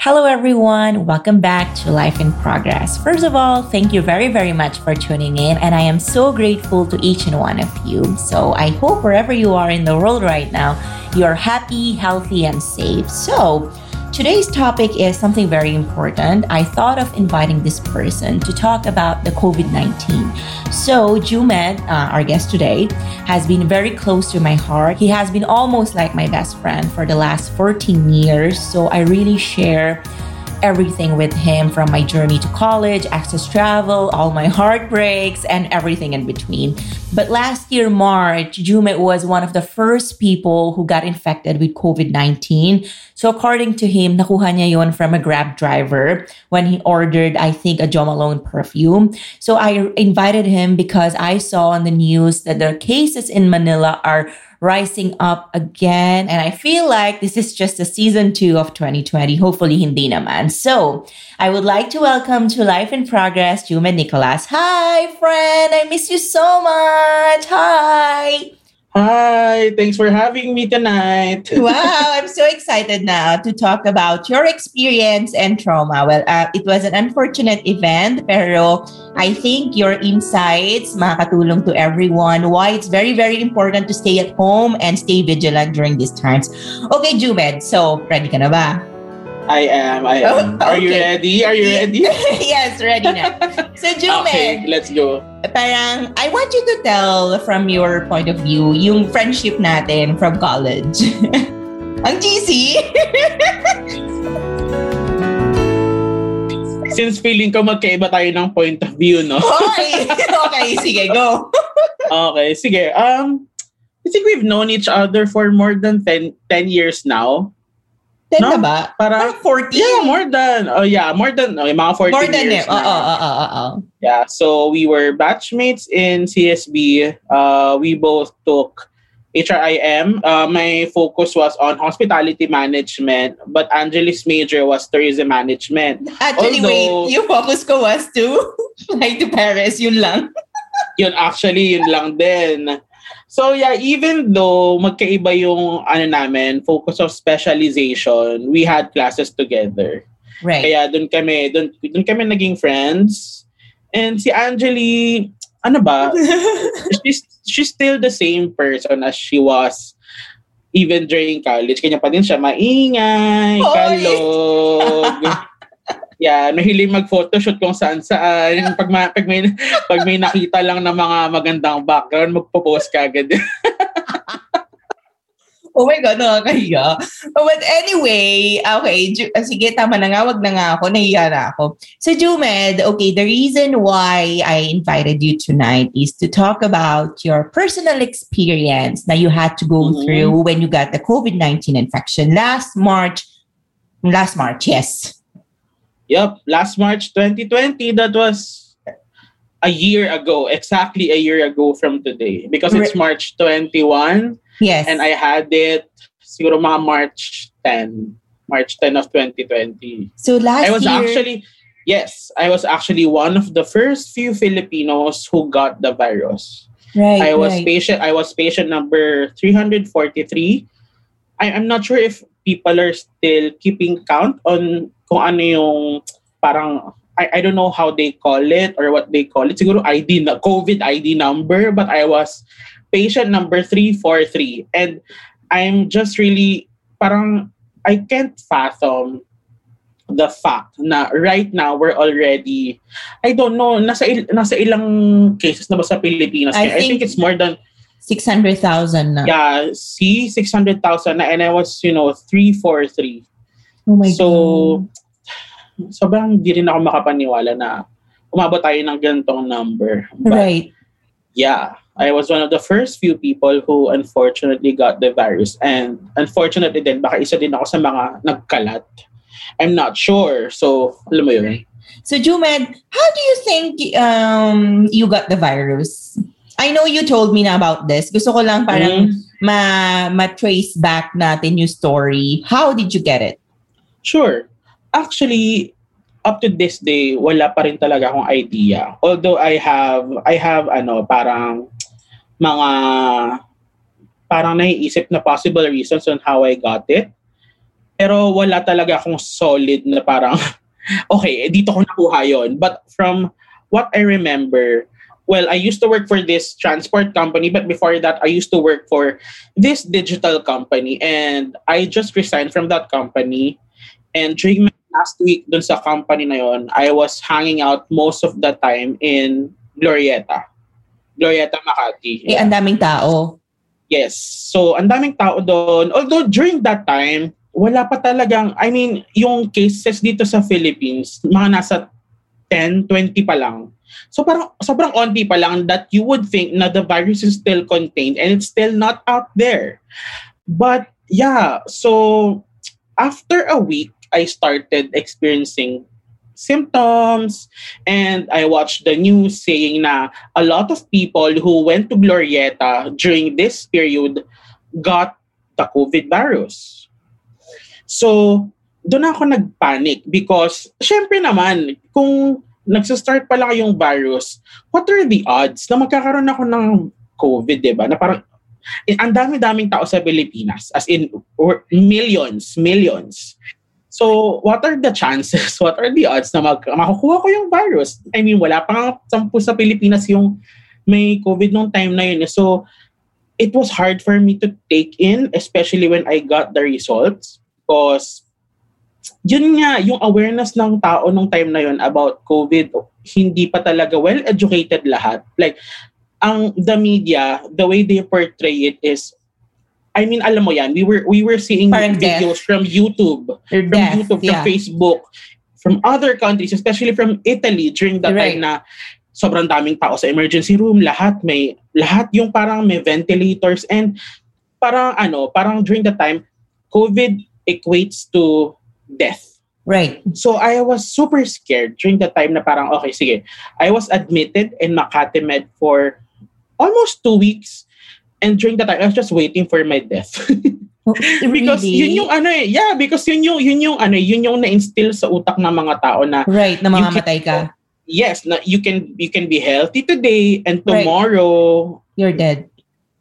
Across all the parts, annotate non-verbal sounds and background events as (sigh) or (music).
Hello, everyone. Welcome back to Life in Progress. First of all, thank you very, very much for tuning in, and I am so grateful to each and one of you. So, I hope wherever you are in the world right now, you are happy, healthy, and safe. So, today's topic is something very important. I thought of inviting this person to talk about the COVID 19. So, Jumed, uh, our guest today, has been very close to my heart. He has been almost like my best friend for the last 14 years. So, I really share everything with him from my journey to college, access travel, all my heartbreaks, and everything in between. But last year, March, Jumet was one of the first people who got infected with COVID 19. So, according to him, nakuha niya yon from a Grab driver when he ordered, I think, a Jo Malone perfume. So, I invited him because I saw on the news that the cases in Manila are rising up again. And I feel like this is just a season two of 2020. Hopefully, hindi naman. So, I would like to welcome to Life in Progress, Jume Nicolas. Hi, friend. I miss you so much. Hi. Hi, thanks for having me tonight. (laughs) wow, I'm so excited now to talk about your experience and trauma. Well, uh, it was an unfortunate event, pero I think your insights makatulong to everyone why it's very, very important to stay at home and stay vigilant during these times. Okay, Jumed, so ready ka na ba? I am, I am. Oh, Are you ready? Are you ready? (laughs) yes, ready na. So, Jumed, okay, let's go. parang I want you to tell from your point of view yung friendship natin from college. (laughs) Ang cheesy! (laughs) Since feeling ko magkaiba tayo ng point of view, no? okay, okay, sige, go. okay, sige. Um, I think we've known each other for more than 10, 10 years now. Ten No, na ba? Parang, Parang 40? yeah, more than, oh yeah, more than, oh, mga 14 More than years it. Oo, oo, oo, oo. Yeah, so we were batchmates in CSB. Uh, we both took HRIM. Uh, my focus was on hospitality management, but Angeli's major was tourism management. Actually, Although- wait. Yung focus ko was to (laughs) fly to Paris. Yun lang. Yun actually, yun lang din. So yeah, even though magkaiba yung ano namin, focus of specialization, we had classes together. Right. Kaya doon kami, doon, doon kami naging friends. And si Angeli, ano ba? (laughs) she's, she's still the same person as she was even during college. Kanya pa din siya maingay, kalog. (laughs) yeah, mahilig mag-photoshoot kung saan saan. Pag, ma- pag, may, pag may nakita lang ng mga magandang background, magpo-post ka agad. (laughs) Oh my God, nakakahiya. Oh, But anyway, okay, Ju- ah, sige, tama na nga, wag na nga ako, nahiya na ako. So, Jumed, okay, the reason why I invited you tonight is to talk about your personal experience that you had to go Mhm. through when you got the COVID-19 infection last March. Last March, yes. Yup, last March 2020, that was a year ago, exactly a year ago from today. Because it's March 21. Yes. And I had it siguro mga March 10. March 10 of 2020. so last I was year, actually, yes, I was actually one of the first few Filipinos who got the virus. right, I was right. patient, I was patient number 343. I, I'm not sure if people are still keeping count on kung ano yung parang I, I don't know how they call it or what they call it. Siguro ID na COVID ID number, but I was patient number 343. And I'm just really, parang, I can't fathom the fact na right now we're already I don't know nasa il, nasa ilang cases na ba sa Pilipinas I I, I think think- it's more than 600,000 na. yeah see 600,000 na and I was you know 343 Oh my so God. sobrang di rin ako makapaniwala na umabot tayo ng ganitong number but Right. yeah I was one of the first few people who unfortunately got the virus and unfortunately din baka isa din ako sa mga nagkalat I'm not sure so alam mo yun So, Jumed, how do you think um, you got the virus? I know you told me na about this. Gusto ko lang parang ma, ma-trace back natin yung story. How did you get it? Sure. Actually, up to this day, wala pa rin talaga akong idea. Although I have, I have ano, parang mga, parang naiisip na possible reasons on how I got it. Pero wala talaga akong solid na parang, (laughs) okay, eh, dito ko nakuha yon. But from what I remember, well, I used to work for this transport company, but before that, I used to work for this digital company. And I just resigned from that company. And during my last week dun sa company na yon, I was hanging out most of the time in Glorieta. Glorieta Makati. Eh, ang daming tao. Yes. So, ang daming tao doon. Although during that time, wala pa talagang, I mean, yung cases dito sa Philippines, mga nasa 10, 20 pa lang. So parang sobrang onti pa lang that you would think na the virus is still contained and it's still not out there. But yeah, so after a week, I started experiencing symptoms and I watched the news saying na a lot of people who went to Glorieta during this period got the COVID virus. So, doon ako nagpanic because syempre naman, kung nagsastart pa yung virus, what are the odds na magkakaroon ako ng COVID, di ba? Na parang, eh, ang dami-daming tao sa Pilipinas, as in millions, millions. So, what are the chances? (laughs) What are the odds na mag, makukuha ko yung virus? I mean, wala pa nga sampu sa Pilipinas yung may COVID nung time na yun. So, it was hard for me to take in, especially when I got the results. Because, yun nga, yung awareness ng tao nung time na yun about COVID, hindi pa talaga well-educated lahat. Like, ang the media, the way they portray it is, I mean, alam mo yan, we were we were seeing Parang death. videos from YouTube, from death. YouTube, from yeah. Facebook, from other countries, especially from Italy during that Right. time na sobrang daming tao sa emergency room, lahat may lahat yung parang may ventilators and parang ano, parang during that time COVID equates to death. Right. So I was super scared during the time na parang okay sige. I was admitted in Makati Med for almost two weeks and during that time I was just waiting for my death. (laughs) because really? yun yung ano eh, yeah, because yun yung yun yung ano, yun yung na-instill sa utak ng mga tao na Right, na mamamatay ka. yes, na you can you can be healthy today and Right. tomorrow You're dead.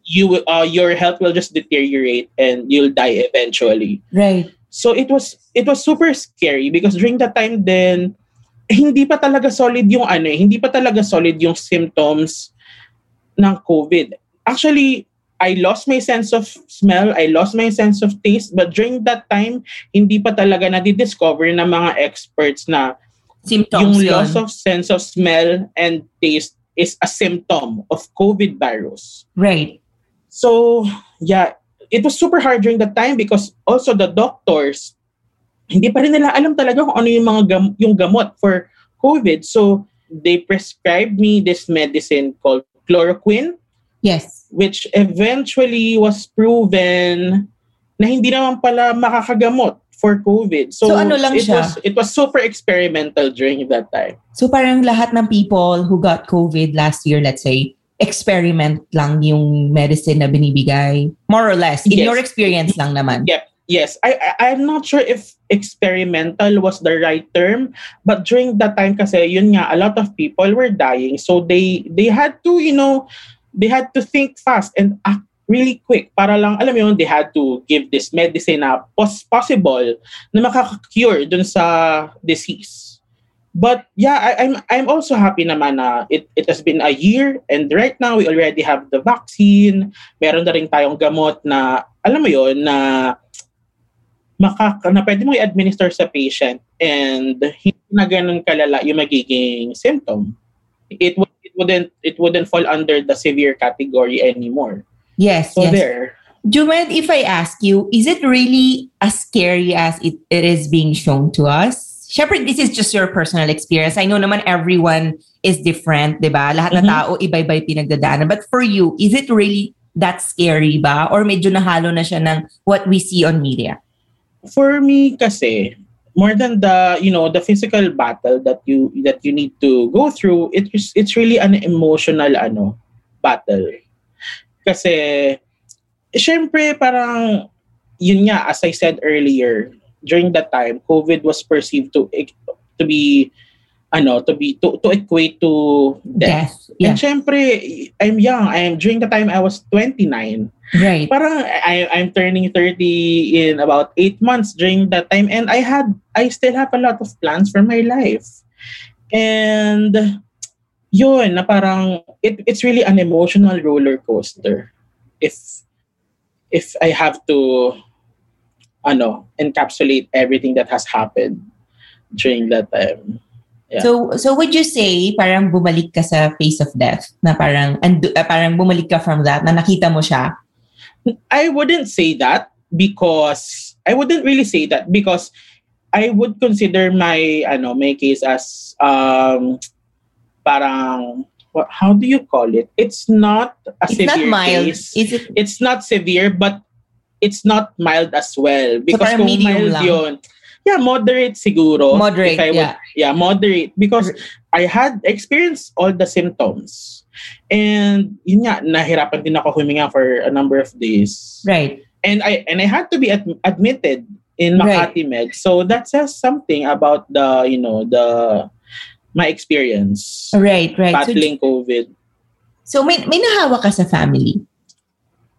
you uh, your health will just deteriorate and you'll die eventually. Right. So it was it was super scary because during that time then hindi pa talaga solid yung ano, eh, hindi pa talaga solid yung symptoms ng COVID. Actually, I lost my sense of smell, I lost my sense of taste, but during that time, hindi pa talaga na-discover ng mga experts na Symptoms yung yun. loss of sense of smell and taste is a symptom of COVID virus. Right. So, yeah, it was super hard during that time because also the doctors, hindi pa rin nila alam talaga kung ano yung mga gam- yung gamot for COVID. So, they prescribed me this medicine called chloroquine, Yes. which eventually was proven na hindi naman pala makakagamot for COVID. So, So, ano lang it siya? was it was super experimental during that time. So parang lahat ng people who got COVID last year, let's say, experiment lang yung medicine na binibigay. More or less. In Yes. your experience lang naman. Yep. Yes, I, I I'm not sure if experimental was the right term, but during that time kasi yun nga a lot of people were dying, so they they had to, you know, they had to think fast and act really quick para lang alam mo yun, they had to give this medicine na pos- possible na makaka-cure dun sa disease. But yeah, I, I'm I'm also happy naman na it, it has been a year and right now we already have the vaccine. Meron na rin tayong gamot na, alam mo yon na makak na pwede mo i-administer sa patient and hindi na ganun kalala yung magiging symptom. It would it wouldn't it wouldn't fall under the severe category anymore. Yes, So yes. there. Jumed, if I ask you, is it really as scary as it, it is being shown to us? Syempre, this is just your personal experience. I know naman everyone is different, di ba? Lahat Mhm. na tao, iba-iba pinagdadaanan. But for you, is it really that scary ba? Or medyo nahalo na siya ng what we see on media? For me kasi, more than the, you know, the physical battle that you that you need to go through, it is it's really an emotional ano battle. Kasi syempre parang yun nga as I said earlier, during that time COVID was perceived to to be ano to be to, to equate to death. Death. Yeah. And syempre I'm young. I'm during the time I was 29 Right. parang I, I'm turning 30 in about 8 months during that time and I had I still have a lot of plans for my life and yun na parang it, it's really an emotional roller coaster if if I have to ano encapsulate everything that has happened during that time Yeah. So so would you say parang bumalik ka sa face of death na parang andu, ah, parang bumalik ka from that na nakita mo siya? I wouldn't say that because I wouldn't really say that because I would consider my ano my case as um parang what, how do you call it? It's not a It's not severe mild. case. Is it It's not severe but it's not mild as well because parang kung medium mild lang. yun, yeah, moderate siguro. Moderate, would, yeah. yeah, moderate because I had experienced all the symptoms. And yun nga, nahirapan din ako huminga for a number of days right? and I and I had to be ad- admitted in Right. Makati Med. So that says something about the you know the my experience Right, right. So, battling COVID. so may may nahawa ka sa family.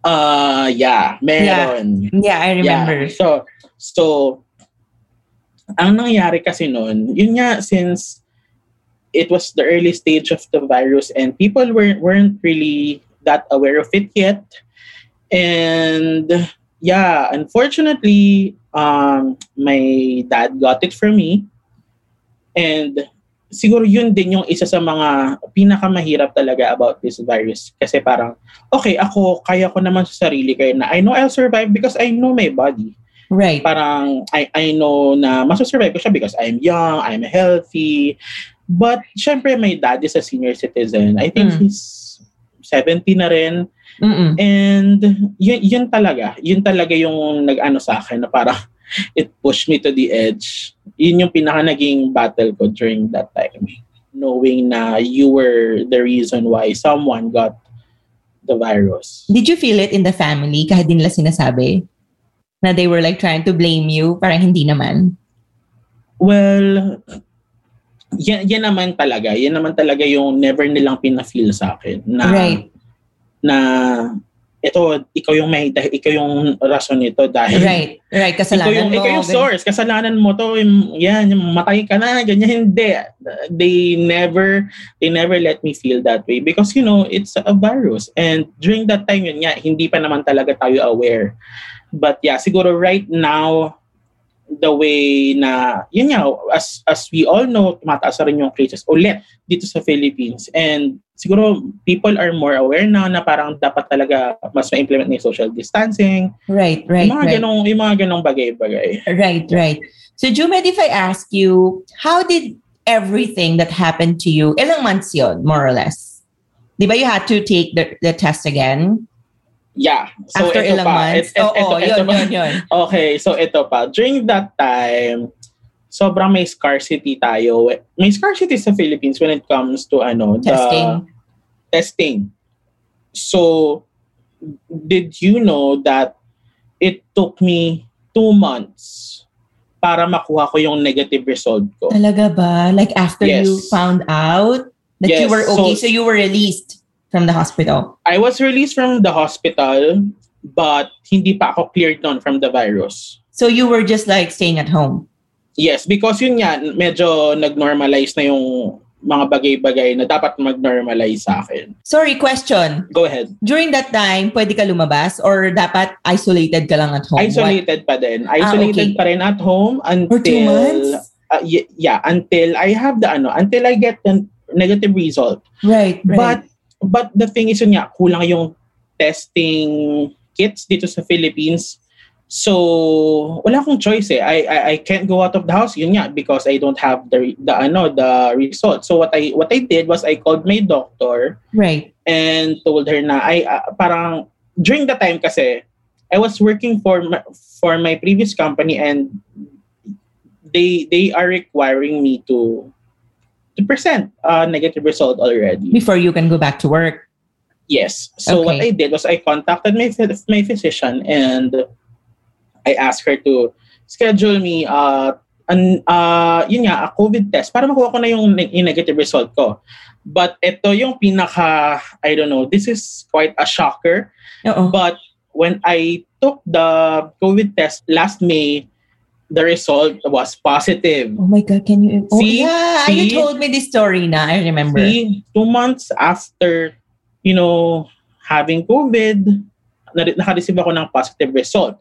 Uh yeah, meron. Yeah, I remember. Yeah. So so ang nangyari kasi noon, yun nga since it was the early stage of the virus and people weren't weren't really that aware of it yet. And yeah, unfortunately, um, my dad got it for me. And siguro yun din yung isa sa mga pinakamahirap talaga about this virus. Kasi parang, okay, ako, kaya ko naman sa sarili ko na I know I'll survive because I know my body. Right. Parang, I, I know na masusurvive ko siya because I'm young, I'm healthy. But, syempre, my dad is a senior citizen. I think Mm. he's 70 na rin. Mm-mm. And yun, yun talaga, yun talaga yung nag-ano sa akin na parang (laughs) it pushed me to the edge. Yun yung pinaka naging battle ko during that time. Knowing na you were the reason why someone got the virus. Did you feel it in the family kahit din nila sinasabi? Na they were like trying to blame you? Parang hindi naman. Well, yan, yan naman talaga. Yan naman talaga yung never nilang pina-feel sa akin. Na, Right. Na, ito, ikaw yung may, ikaw yung rason nito dahil Right. Right. ikaw Kasalanan yung, mo. ikaw yung source. Kasalanan mo to. Yan, matay ka na. Ganyan. Hindi. They never, they never let me feel that way. Because, you know, it's a virus. And during that time, yun nga, hindi pa naman talaga tayo aware. But yeah, siguro right now, the way na, yun nga, as, as we all know, tumataas na rin yung cases ulit dito sa Philippines. And siguro people are more aware now na parang dapat talaga mas ma-implement na yung social distancing, Right. Right. yung mga right. ganong, yung mga ganong bagay-bagay. Right, right. So, Jumed, if I ask you, how did everything that happened to you, ilang months yon, more or less? Di ba you had to take the, the test again? Yeah. So After ito ilang pa. months? Et- et- Oo, ito yun, yun, yun. Okay, so ito pa. During that time, sobrang may scarcity tayo. May scarcity sa Philippines when it comes to ano, the Testing. testing. So, did you know that it took me two months para makuha ko yung negative result ko? Talaga ba? Like after Yes. you found out that you Yes, were okay, so, so- you were released from the hospital? I was released from the hospital, but hindi pa ako cleared nun from the virus. So you were just like staying at home? Yes, because yun yan, medyo nag-normalize na yung mga bagay-bagay na dapat mag-normalize sa akin. Sorry, question. Go ahead. During that time, pwede ka lumabas or dapat isolated ka lang at home? Isolated pa din. Isolated okay. pa rin at home until... For two months? Uh, yeah, until I have the ano, until I get the negative result. Right, right. But but the thing is yun nga, kulang yung testing kits dito sa Philippines. So, wala akong choice eh. I, I I can't go out of the house yun nga because I don't have the the ano the result. So what I what I did was I called my doctor right. and told her na I uh, parang during the time kasi I was working for my, for my previous company and they they are requiring me to to present a negative result already. Before you can go back to work. Yes. So what Okay. I did was I contacted my my physician and I asked her to schedule me uh an uh yun nga a COVID test para makuha ko na yung, yung negative result ko. But ito yung pinaka I don't know, this is quite a shocker, Oo. but when I took the COVID test last May, the result was positive. Oh my God, can you? Oh, See? yeah, See? you told me this story na. I remember. See, two months after, you know, having COVID, na- naka-receive ako ng positive result.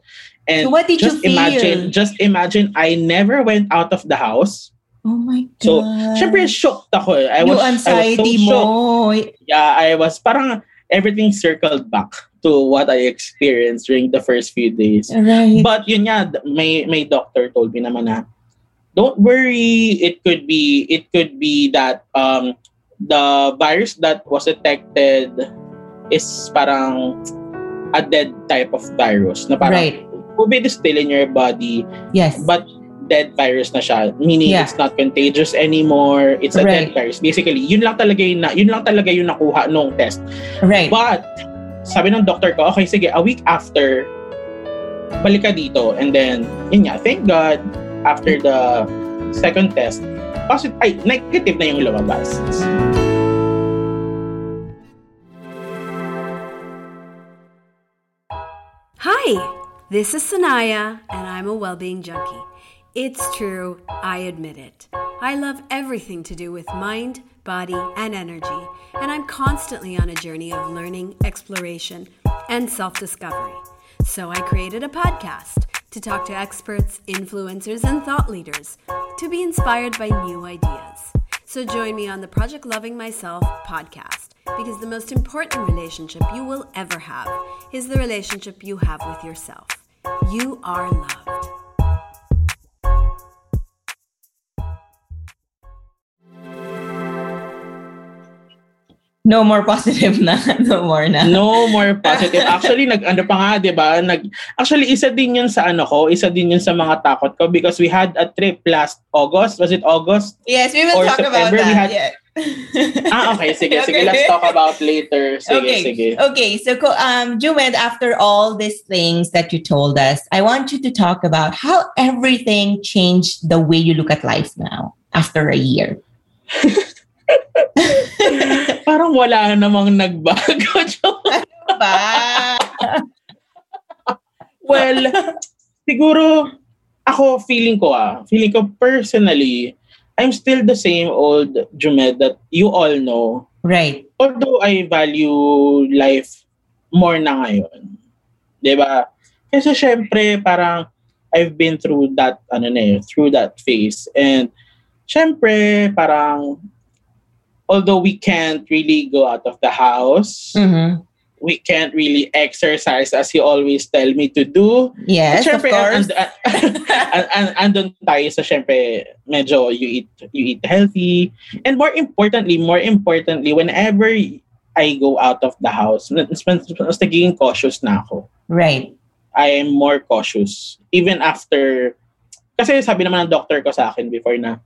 And So what did you just feel? imagine, just imagine, I never went out of the house. Oh my God. So, syempre, shocked ako. eh. I yung was, I was so anxiety shocked. mo. Yeah, I was parang everything circled back to what I experienced during the first few days. Right. But yun nga, may may doctor told me naman na don't worry, it could be it could be that um the virus that was detected is parang a dead type of virus na parang right. COVID is still in your body Yes. but dead virus na siya meaning Yeah. it's not contagious anymore it's a Right. dead virus basically yun lang talaga yung na, yun lang talaga yung nakuha nung test right. But, sabi ng doctor ko, okay, sige, a week after, balik ka dito. And then, yun nga, thank God, after the second test, positive, ay, negative na yung lumabas. Hi, this is Sanaya, and I'm a well-being junkie. It's true, I admit it. I love everything to do with mind, body, and energy, and I'm constantly on a journey of learning, exploration, and self-discovery. So I created a podcast to talk to experts, influencers, and thought leaders to be inspired by new ideas. So join me on the Project Loving Myself podcast because the most important relationship you will ever have is the relationship you have with yourself. You are loved. No more positive na. (laughs) No more na. No more positive. Actually, nag, ano pa nga, di ba? Nag, actually, isa din yun sa ano ko, isa din yun sa mga takot ko because we had a trip last August. Was it August? Yes, we will Or talk about September, that. we had- yeah. (laughs) Ah, okay. Sige, (laughs) sige. Okay. Let's talk about later. Sige, okay. sige. Okay. So, um, Jumed, after all these things that you told us, I want you to talk about how everything changed the way you look at life now after a year. Parang wala namang nagbago. (laughs) Ba? Well, siguro ako feeling ko ah, feeling ko personally, I'm still the same old Jumed that you all know. Right. Although I value life more na ngayon. ba? Kasi syempre parang I've been through that ano na eh, through that phase and syempre parang although we can't really go out of the house, Mm-hmm. we can't really exercise as you always tell me to do. Yes, of Siyempre, course. and, and, and, andun tayo sa syempre, medyo you eat, you eat healthy. And more importantly, more importantly, whenever I go out of the house, mas, mas, mas nagiging cautious na ako. right. I am more cautious. Even after, kasi sabi naman ng doctor ko sa akin before na,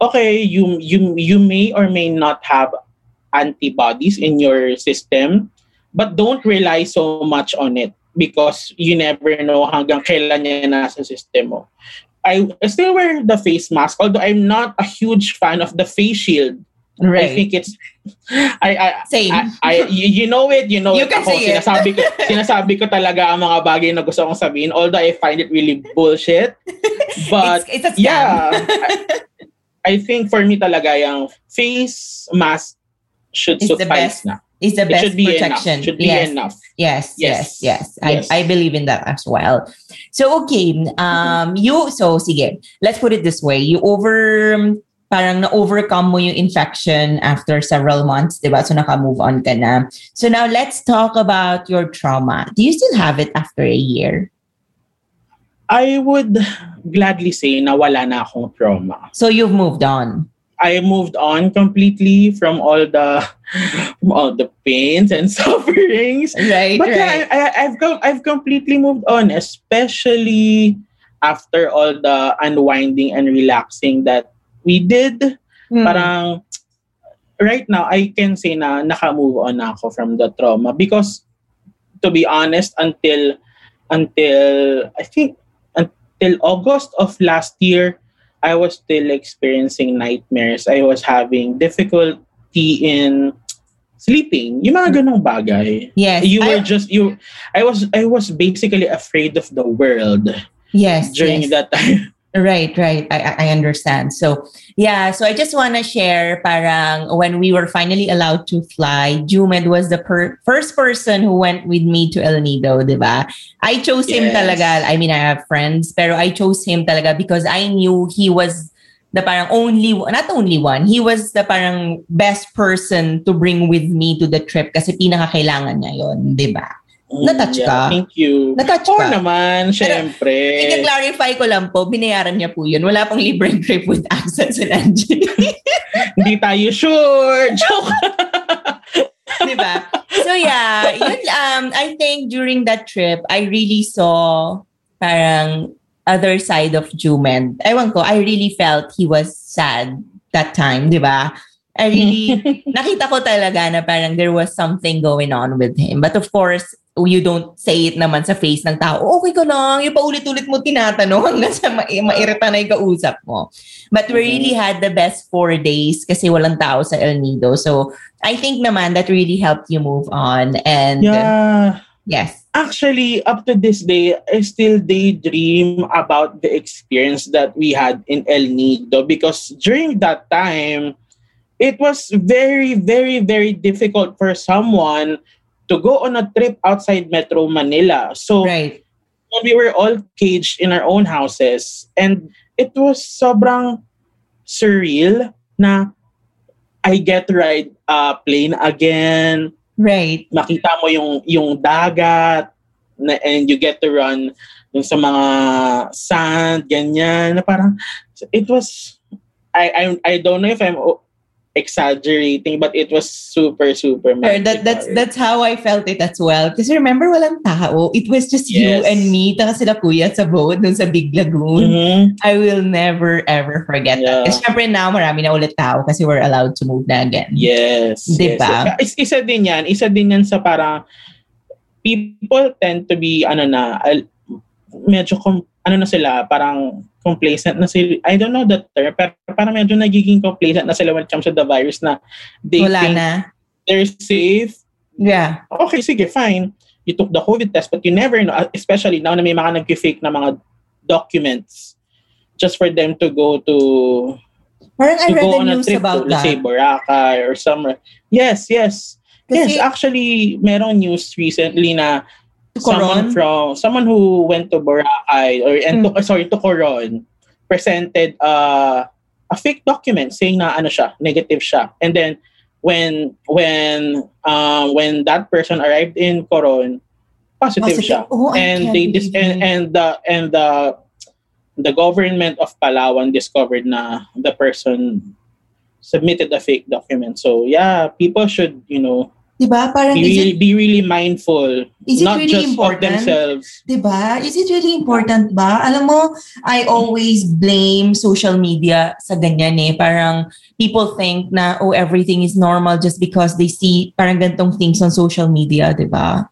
okay, you, you, you may or may not have antibodies in your system, but don't rely so much on it because you never know hanggang kailan niya nasa system mo. I still wear the face mask, although I'm not a huge fan of the face shield Right. I think it's I I, Same. I, I you, you know it, you know You it. can Ako, say it. sinasabi ko (laughs) sinasabi ko talaga ang mga bagay na gusto kong sabihin although I find it really bullshit. (laughs) But it's, it's a scam. yeah, I, (laughs) I think for me talaga yung face mask should It's the suffice best na. It's the It best should be protection. enough. Should be yes. enough. Yes, yes, yes. Yes. I, I believe in that as well. So okay, um you so sige, let's put it this way. You over parang na-overcome mo yung infection after several months, 'di ba? So naka-move on ka na. So now let's talk about your trauma. Do you still have it after a year? I would gladly say na wala na akong trauma. So you've moved on. I moved on completely from all the (laughs) from all the pains and (laughs) sufferings. Right, But right. yeah, I, I, I've com- I've completely moved on, especially after all the unwinding and relaxing that we did. Hmm. Parang right now I can say na naka-move on na ako from the trauma because to be honest until until I think until August of last year I was still experiencing nightmares. I was having difficulty in sleeping. Yung mga ganong bagay. yes. You I- were just you I was I was basically afraid of the world yes, during yes. that time. Right, right. I, I understand. So, yeah. So I just want to share parang when we were finally allowed to fly, Jumed was the per- first person who went with me to El Nido, di ba? I chose him Yes. talaga. I mean, I have friends, pero I chose him talaga because I knew he was the parang only, not only one, he was the parang best person to bring with me to the trip kasi pinaka-kailangan niya yon, di ba? Na-touch ka? Thank you. Na-touch ka? naman, syempre. I-clarify ko lang po, binayaran niya po yun. Wala pong libreng trip with access and Angie. Hindi tayo sure. (laughs) Joke. Di ba? So yeah, yun, um, I think during that trip, I really saw parang other side of Jumed. Ewan ko, I really felt he was sad that time, di ba? I really, (laughs) nakita ko talaga na parang there was something going on with him. But of course, you don't say it naman sa face ng tao, okay ka lang, yung paulit-ulit mo tinatanong (laughs) hanggang sa ma- mairita na yung kausap mo. But we really had the best four days kasi walang tao sa El Nido. So, I think naman that really helped you move on. And Yeah. yes. Actually, up to this day, I still daydream about the experience that we had in El Nido because during that time, it was very, very, very difficult for someone to go on a trip outside Metro Manila. So, Right. when we were all caged in our own houses and it was sobrang surreal na I get to ride a plane again Right. makita mo yung yung dagat na, and you get to run yung sa mga sand ganyan na parang it was I I I don't know if I'm exaggerating but it was super super Or that that's that's how I felt it as well. Kasi remember walang tao. It was just you Yes. and me. Taka sila kuya sa boat dun sa Big Lagoon. Mhm. I will never ever forget Yeah. that. Kasi syempre now marami na ulit tao kasi we're allowed to move na again. Yes. Diba? Yes. Is, isa din yan. Isa din yan sa parang people tend to be ano na medyo com, ano na sila parang complacent na sila. I don't know the term pero parang medyo nagiging complacent na sila when it comes to the virus na they Wala think na. they're safe. Yeah. Okay, sige, fine. You took the COVID test but you never know especially now na may mga nag-fake na mga documents just for them to go to Parang I to read go the on a news trip about to, let's say, that. Boracay or somewhere. Yes, yes. Kasi- yes, actually, merong news recently na To someone from someone who went to Boracay or and to, Hmm. sorry to Coron presented uh, a fake document saying na ano siya, negative siya. And then when when um when that person arrived in Coron, positive, Positive. siya. Oh, and they dis- and, and the and the the government of Palawan discovered na the person submitted a fake document. So yeah, people should, you know, Diba? Parang be is really, it, be really mindful, is it not really just important? of themselves. Diba? Is it really important ba? Alam mo, I always blame social media sa ganyan eh. Parang people think na, oh, everything is normal just because they see parang gantong things on social media, diba?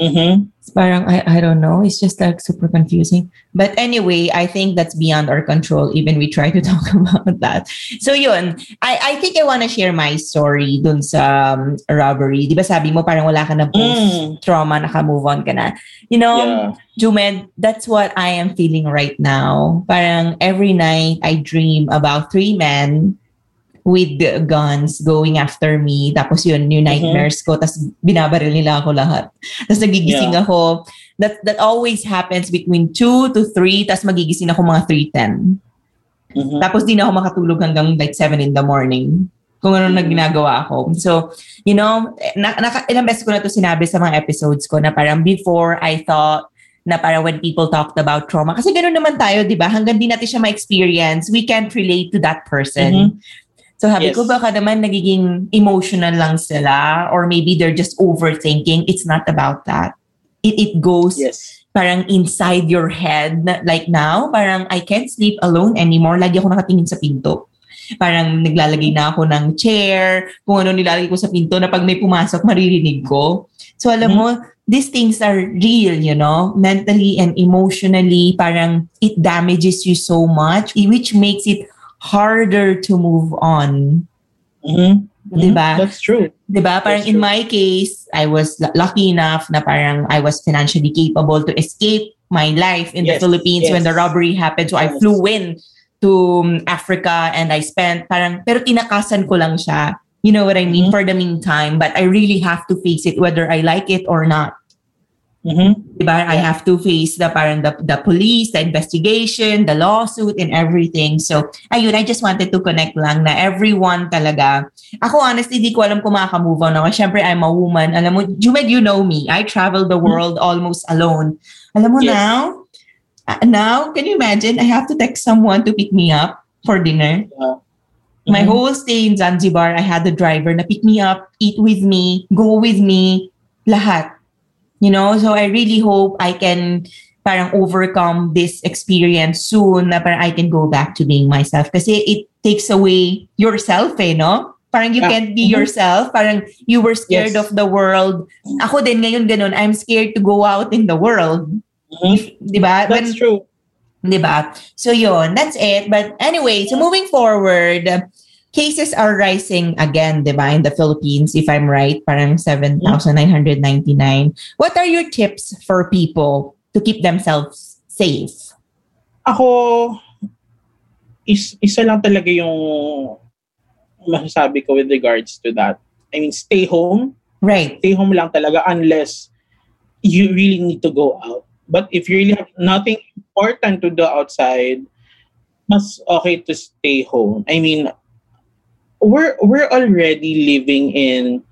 Mm-hmm. It's parang, I, I don't know. It's just like super confusing. But anyway, I think that's beyond our control. Even we try to (laughs) talk about that. So yun, I, I think I want to share my story dun sa um, robbery. Di ba sabi mo parang wala ka na post-trauma, naka-move on ka na. You know, Yeah. Jumed, that's what I am feeling right now. Parang every night I dream about three men with guns going after me. Tapos yun, yung nightmares ko. Tapos binabaril nila ako lahat. Tapos nagigising Yeah. ako. That, that always happens between 2 to 3. Tapos magigising ako mga 3.10. Mhm. Tapos di na ako makatulog hanggang like 7 in the morning. Kung ano na ginagawa ko. So, you know, na, naka, ilang beses ko na to sinabi sa mga episodes ko na parang before I thought na parang when people talked about trauma, kasi ganoon naman tayo, di ba? Hanggang di natin siya ma-experience, we can't relate to that person. So sabi Yes. ko, baka naman nagiging emotional lang sila or maybe they're just overthinking. It's not about that. It, it goes Yes. parang inside your head. na- Like now, parang I can't sleep alone anymore. Lagi ako nakatingin sa pinto. Parang naglalagay na ako ng chair, kung ano nilalagay ko sa pinto na pag may pumasok, maririnig ko. So alam mo, these things are real, you know, mentally and emotionally, parang it damages you so much, which makes it harder to move on. Mhm. Diba? That's true. 'Di ba? Parang That's in my case, I was lucky enough na parang I was financially capable to escape my life in the Yes, Philippines when the robbery happened. So I flew in to um, Africa and I spent parang pero tinakasan ko lang siya. You know what I mean? Mhm. For the meantime, but I really have to face it whether I like it or not. Mhm. Diba? I have to face the parang the, the police, the investigation, the lawsuit, and everything. So, ayun, I just wanted to connect lang na everyone talaga. Ako honestly, di ko alam kung makaka-move on ako. Siyempre, I'm a woman. Alam mo, Jumed, you know me. I travel the world almost alone. Alam mo Yes. now, uh, now, can you imagine? I have to text someone to pick me up for dinner. My Mhm. whole stay in Zanzibar, I had the driver na pick me up, eat with me, go with me, lahat. You know, so I really hope I can parang overcome this experience soon na parang I can go back to being myself. Kasi it takes away yourself eh, no? Parang you Yeah. can't be Mhm. yourself. Parang you were scared Yes. of the world. Ako din ngayon ganun. I'm scared to go out in the world. Mhm. Di ba? That's true. Diba? So yun, that's it. But anyway, so moving forward, cases are rising again, diba, in the Philippines, if I'm right, parang 7,999. What are your tips for people to keep themselves safe? Ako, is, isa lang talaga yung masasabi ko with regards to that. I mean, stay home. Right. Stay home lang talaga unless you really need to go out. But if you really have nothing important to do outside, mas okay to stay home. I mean, we're we're already living in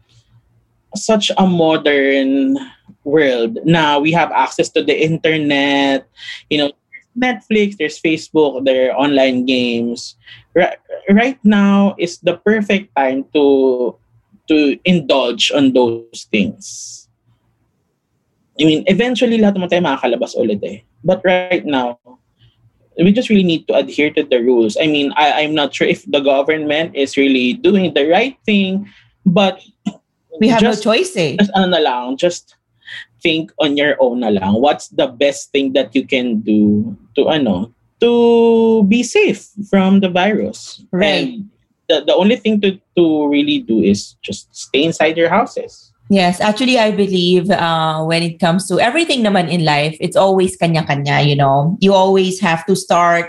such a modern world. Now we have access to the internet, you know, Netflix, there's Facebook, there are online games. Right, right now is the perfect time to to indulge on those things. I mean, eventually lahat naman tayo makakalabas ulit eh. But right now, we just really need to adhere to the rules. I mean, I, I'm not sure if the government is really doing the right thing, but We have just, no choice eh. just ano na lang, just think on your own na lang. What's the best thing that you can do to ano, to be safe from the virus? Right. And the, the only thing to, to really do is just stay inside your houses. Yes, actually, I believe uh, when it comes to everything naman in life, it's always kanya-kanya, you know. You always have to start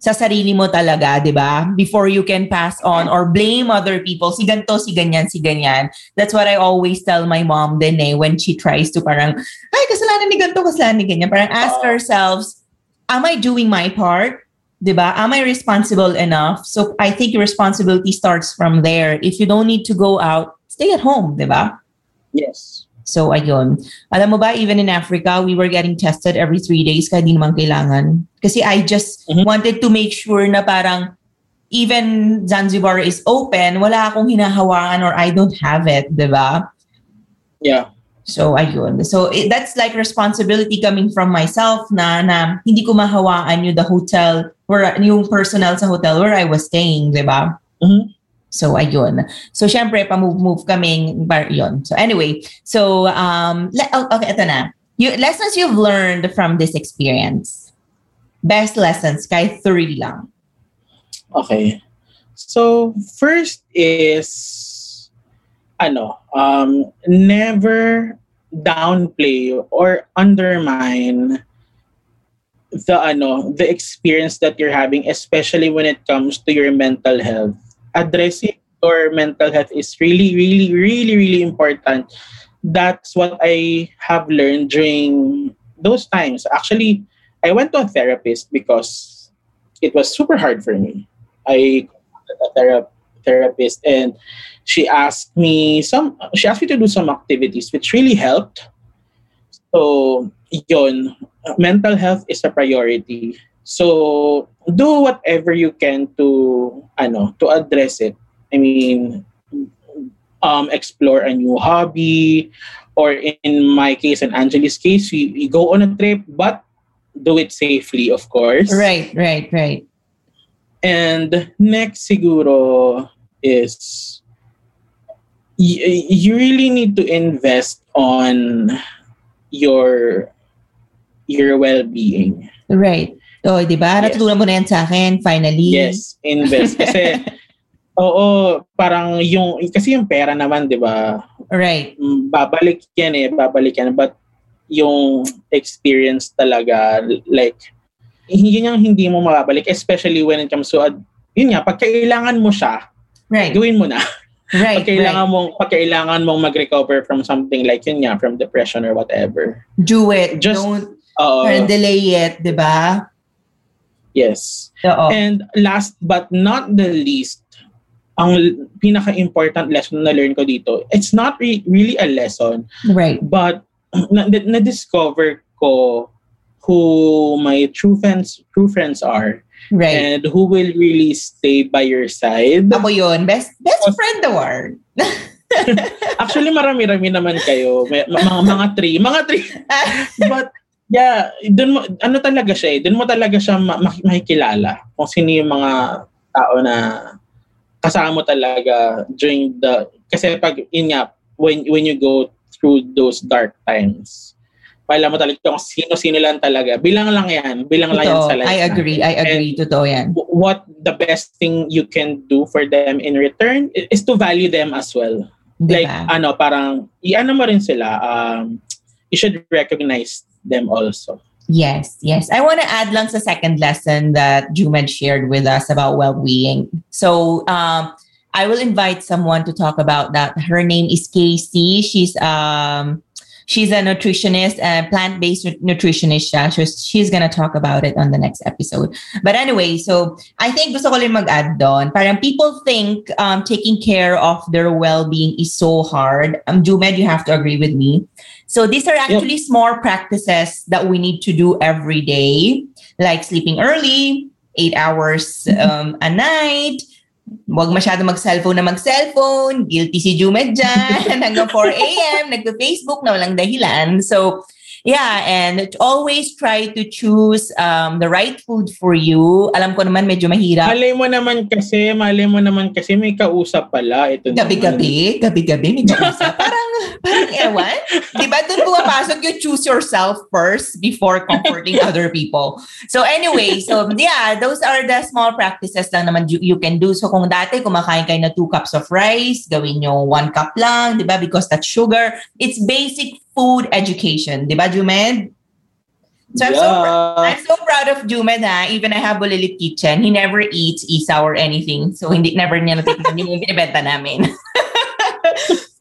sa sarili mo talaga, di ba? Before you can pass on or blame other people. Si ganto, si ganyan, si ganyan. That's what I always tell my mom din eh when she tries to parang, ay, kasalanan ni ganto, kasalanan ni ganyan. Parang ask ourselves, am I doing my part? Di ba? Am I responsible enough? So I think responsibility starts from there. If you don't need to go out, stay at home, di ba? Yes. So, ayun. Alam mo ba, even in Africa, we were getting tested every three days kaya di naman kailangan. Kasi I just Mhm. wanted to make sure na parang even Zanzibar is open, wala akong hinahawaan or I don't have it, di ba? Yeah. So, ayun. So, it, that's like responsibility coming from myself na, na hindi ko mahawaan yung the hotel, where, yung personnel sa hotel where I was staying, di ba? Mhm. So, ayun. So, syempre, pa-move-move kaming bar yun. So, anyway. So, um, le- oh, okay, ito na. You, lessons you've learned from this experience. Best lessons, kahit three lang. Okay. So, first is, ano, um, never downplay or undermine the ano the experience that you're having especially when it comes to your mental health addressing your mental health is really really really really important. That's what i have learned during those times. Actually i went to a therapist because it was super hard for me. I a thera- therapist and she asked me some she asked me to do some activities which really helped. So yon mental health is a priority. So do whatever you can to ano to address it i mean um explore a new hobby or in my case and Angeli's case we, we go on a trip but do it safely of course Right, right, right. and next siguro is y- you really need to invest on your your well-being. Right. Oh, di ba? Natutunan mo na yan sa akin, finally. Yes, invest (laughs) kasi oo, parang yung kasi yung pera naman, 'di ba? Right. mm, Babalik yan eh, babalik yan but yung experience talaga like yun yung hindi mo mababalik especially when it comes to ad- yun nga pag kailangan mo siya Right. gawin mo na (laughs) Right. pag kailangan right. mong pag kailangan mong mag-recover from something like yun nga from depression or whatever Do it. Just- Don't uh, delay it, di ba? Yes Oo. and last but not the least ang pinaka-important lesson na learn ko dito it's not re- really a lesson right. but (clears throat) na- na-discover ko who my true friends true friends are Right. and who will really stay by your side Ako yun. Best best friend award. (laughs) actually marami-rami naman kayo May- mga mga three mga three (laughs) but yeah dun mo ano talaga siya eh dun mo talaga siya ma- mak- makikilala kung sino yung mga tao na kasama mo talaga during the kasi pag yun nga when when you go through those dark times Pala mo talaga kung sino-sino lang talaga. Bilang lang yan. Bilang lang yan Totoo. sa life. I agree. I agree. Totoo yan. what the best thing you can do for them in return is to value them as well. Di Like ano parang i-ano mo rin sila um you should recognize them also. Yes, yes. I want to add lang sa second lesson that Jumed shared with us about well-being. So, um, I will invite someone to talk about that. Her name is Casey. She's um, she's a nutritionist, a plant-based nutritionist. Siya. She's gonna talk about it on the next episode. But anyway, so I think gusto ko lang mag-add doon. Parang people think um, taking care of their well-being is so hard. Um, Jumed, you have to agree with me. So these are actually small practices that we need to do every day, like sleeping early, eight hours um, a night. Huwag masyado mag-cellphone na mag-cellphone. Guilty si Jumed dyan. (laughs) Hanggang 4 a.m. Nagpa-Facebook na walang dahilan. So, yeah. And always try to choose um, the right food for you. Alam ko naman medyo mahirap. Malay mo naman kasi, malay mo naman kasi may kausap pala ito. naman. Gabi-gabi, gabi-gabi, may kausap. parang, parang ewan. Di ba doon pumapasok yung choose yourself first before comforting (laughs) other people. So anyway, so yeah, those are the small practices lang naman you, you can do. So kung dati kumakain kayo na two cups of rice, gawin nyo one cup lang, di ba? Because that's sugar. It's basic food education. Di ba, Jumed? So I'm so pr- Yeah. I'm so proud of Jumed ha. Even I have Bulilit Kitchen. He never eats isaw or anything. So hindi never niya natikman yung binibenta namin. (laughs)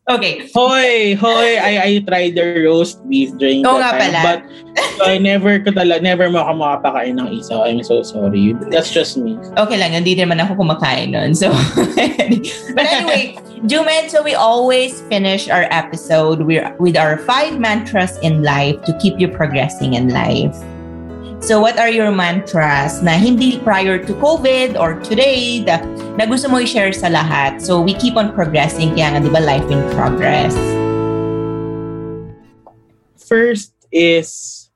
okay. Hoy, hoy, I I tried the roast beef during Oo that nga time, pala. but I never ko talaga, never mo ako makapakain ng isaw. I'm so sorry. That's just me. Okay lang, hindi naman ako kumakain nun. So, (laughs) but anyway, Jumed, so we always finish our episode with, with our five mantras in life to keep you progressing in life. So what are your mantras na hindi prior to COVID or today na, na gusto mo i-share sa lahat? So we keep on progressing, kaya nga di ba life in progress? First is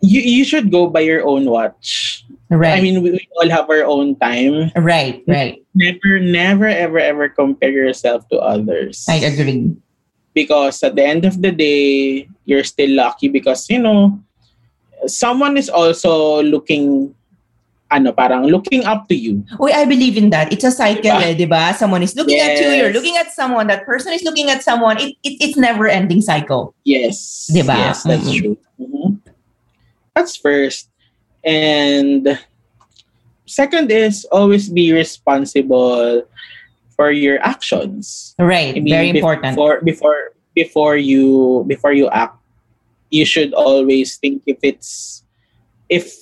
you you should go by your own watch. Right. I mean, we, we all have our own time. right, right. Never, never, ever, ever compare yourself to others. I agree. Because at the end of the day, you're still lucky because, you know, someone is also looking, ano, parang looking up to you. Uy, I believe in that. It's a cycle, Diba? eh, di ba? Someone is looking at you, you're looking at someone, that person is looking at someone. It, it, it's never-ending cycle. Yes. Diba? Yes, that's Mhm. true. Mhm. That's first. And second is always be responsible for your actions. Right, I mean, very important. Before before before you before you act, you should always think if it's if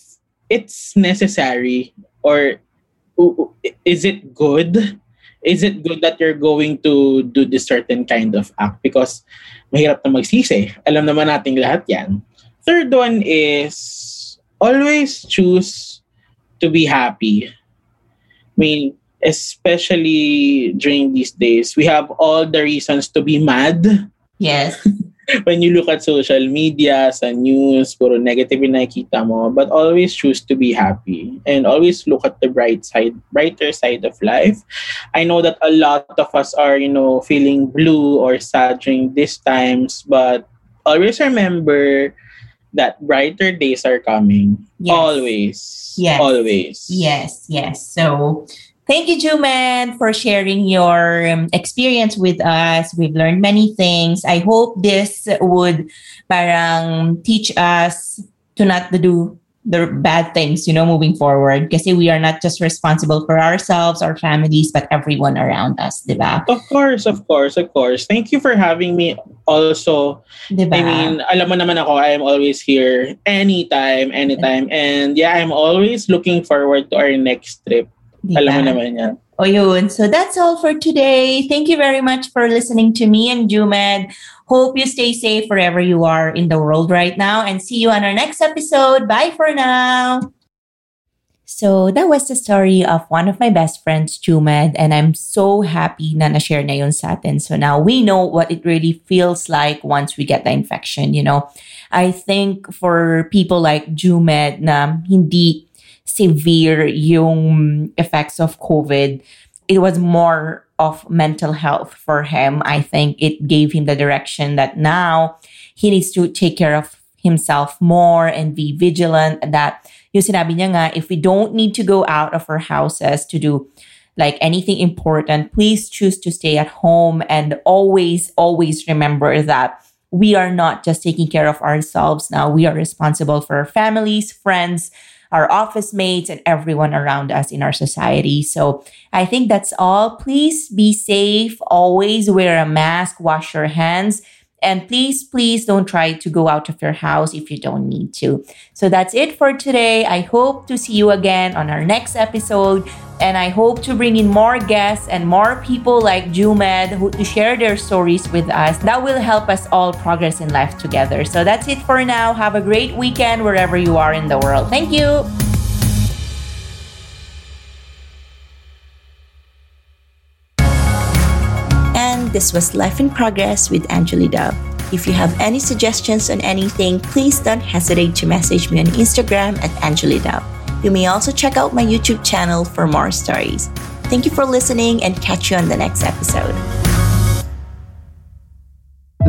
it's necessary or is it good? Is it good that you're going to do this certain kind of act? Because mahirap na magsisi. Alam naman nating lahat yan. Third one is always choose to be happy. I mean, especially during these days, we have all the reasons to be mad. Yes. (laughs) (laughs) When you look at social media, sa news, puro negative yung nakikita mo. But always choose to be happy and always look at the bright side, brighter side of life. I know that a lot of us are, you know, feeling blue or sad during these times, but always remember that brighter days are coming. Yes. Always. Yes. Always. Yes, yes. So thank you, Juman, for sharing your um, experience with us. We've learned many things. I hope this would parang teach us to not to do the bad things, you know, moving forward. Because we are not just responsible for ourselves, our families, but everyone around us, di ba? Of course, of course, of course. Thank you for having me also. Di ba? I mean, alam mo naman ako, I am always here anytime, anytime. And yeah, I'm always looking forward to our next trip. Di Alam mo naman yan. O yun. So that's all for today. Thank you very much for listening to me and Jumed. Hope you stay safe wherever you are in the world right now and see you on our next episode. Bye for now. So that was the story of one of my best friends, Jumed, and I'm so happy na na-share na yun sa atin. So now we know what it really feels like once we get the infection, you know. I think for people like Jumed na hindi severe yung effects of COVID, it was more of mental health for him. I think it gave him the direction that now he needs to take care of himself more and be vigilant that yung sinabi niya nga, if we don't need to go out of our houses to do like anything important, please choose to stay at home and always, always remember that we are not just taking care of ourselves now. We are responsible for our families, friends, our office mates, and everyone around us in our society. So I think that's all. Please be safe. Always wear a mask, wash your hands. And please, please don't try to go out of your house if you don't need to. So that's it for today. I hope to see you again on our next episode. And I hope to bring in more guests and more people like Jumed who to share their stories with us. That will help us all progress in life together. So that's it for now. Have a great weekend wherever you are in the world. Thank you. This was Life in Progress with Angeli Dub. If you have any suggestions on anything, please don't hesitate to message me on Instagram at Angeli Dub. You may also check out my YouTube channel for more stories. Thank you for listening and catch you on the next episode.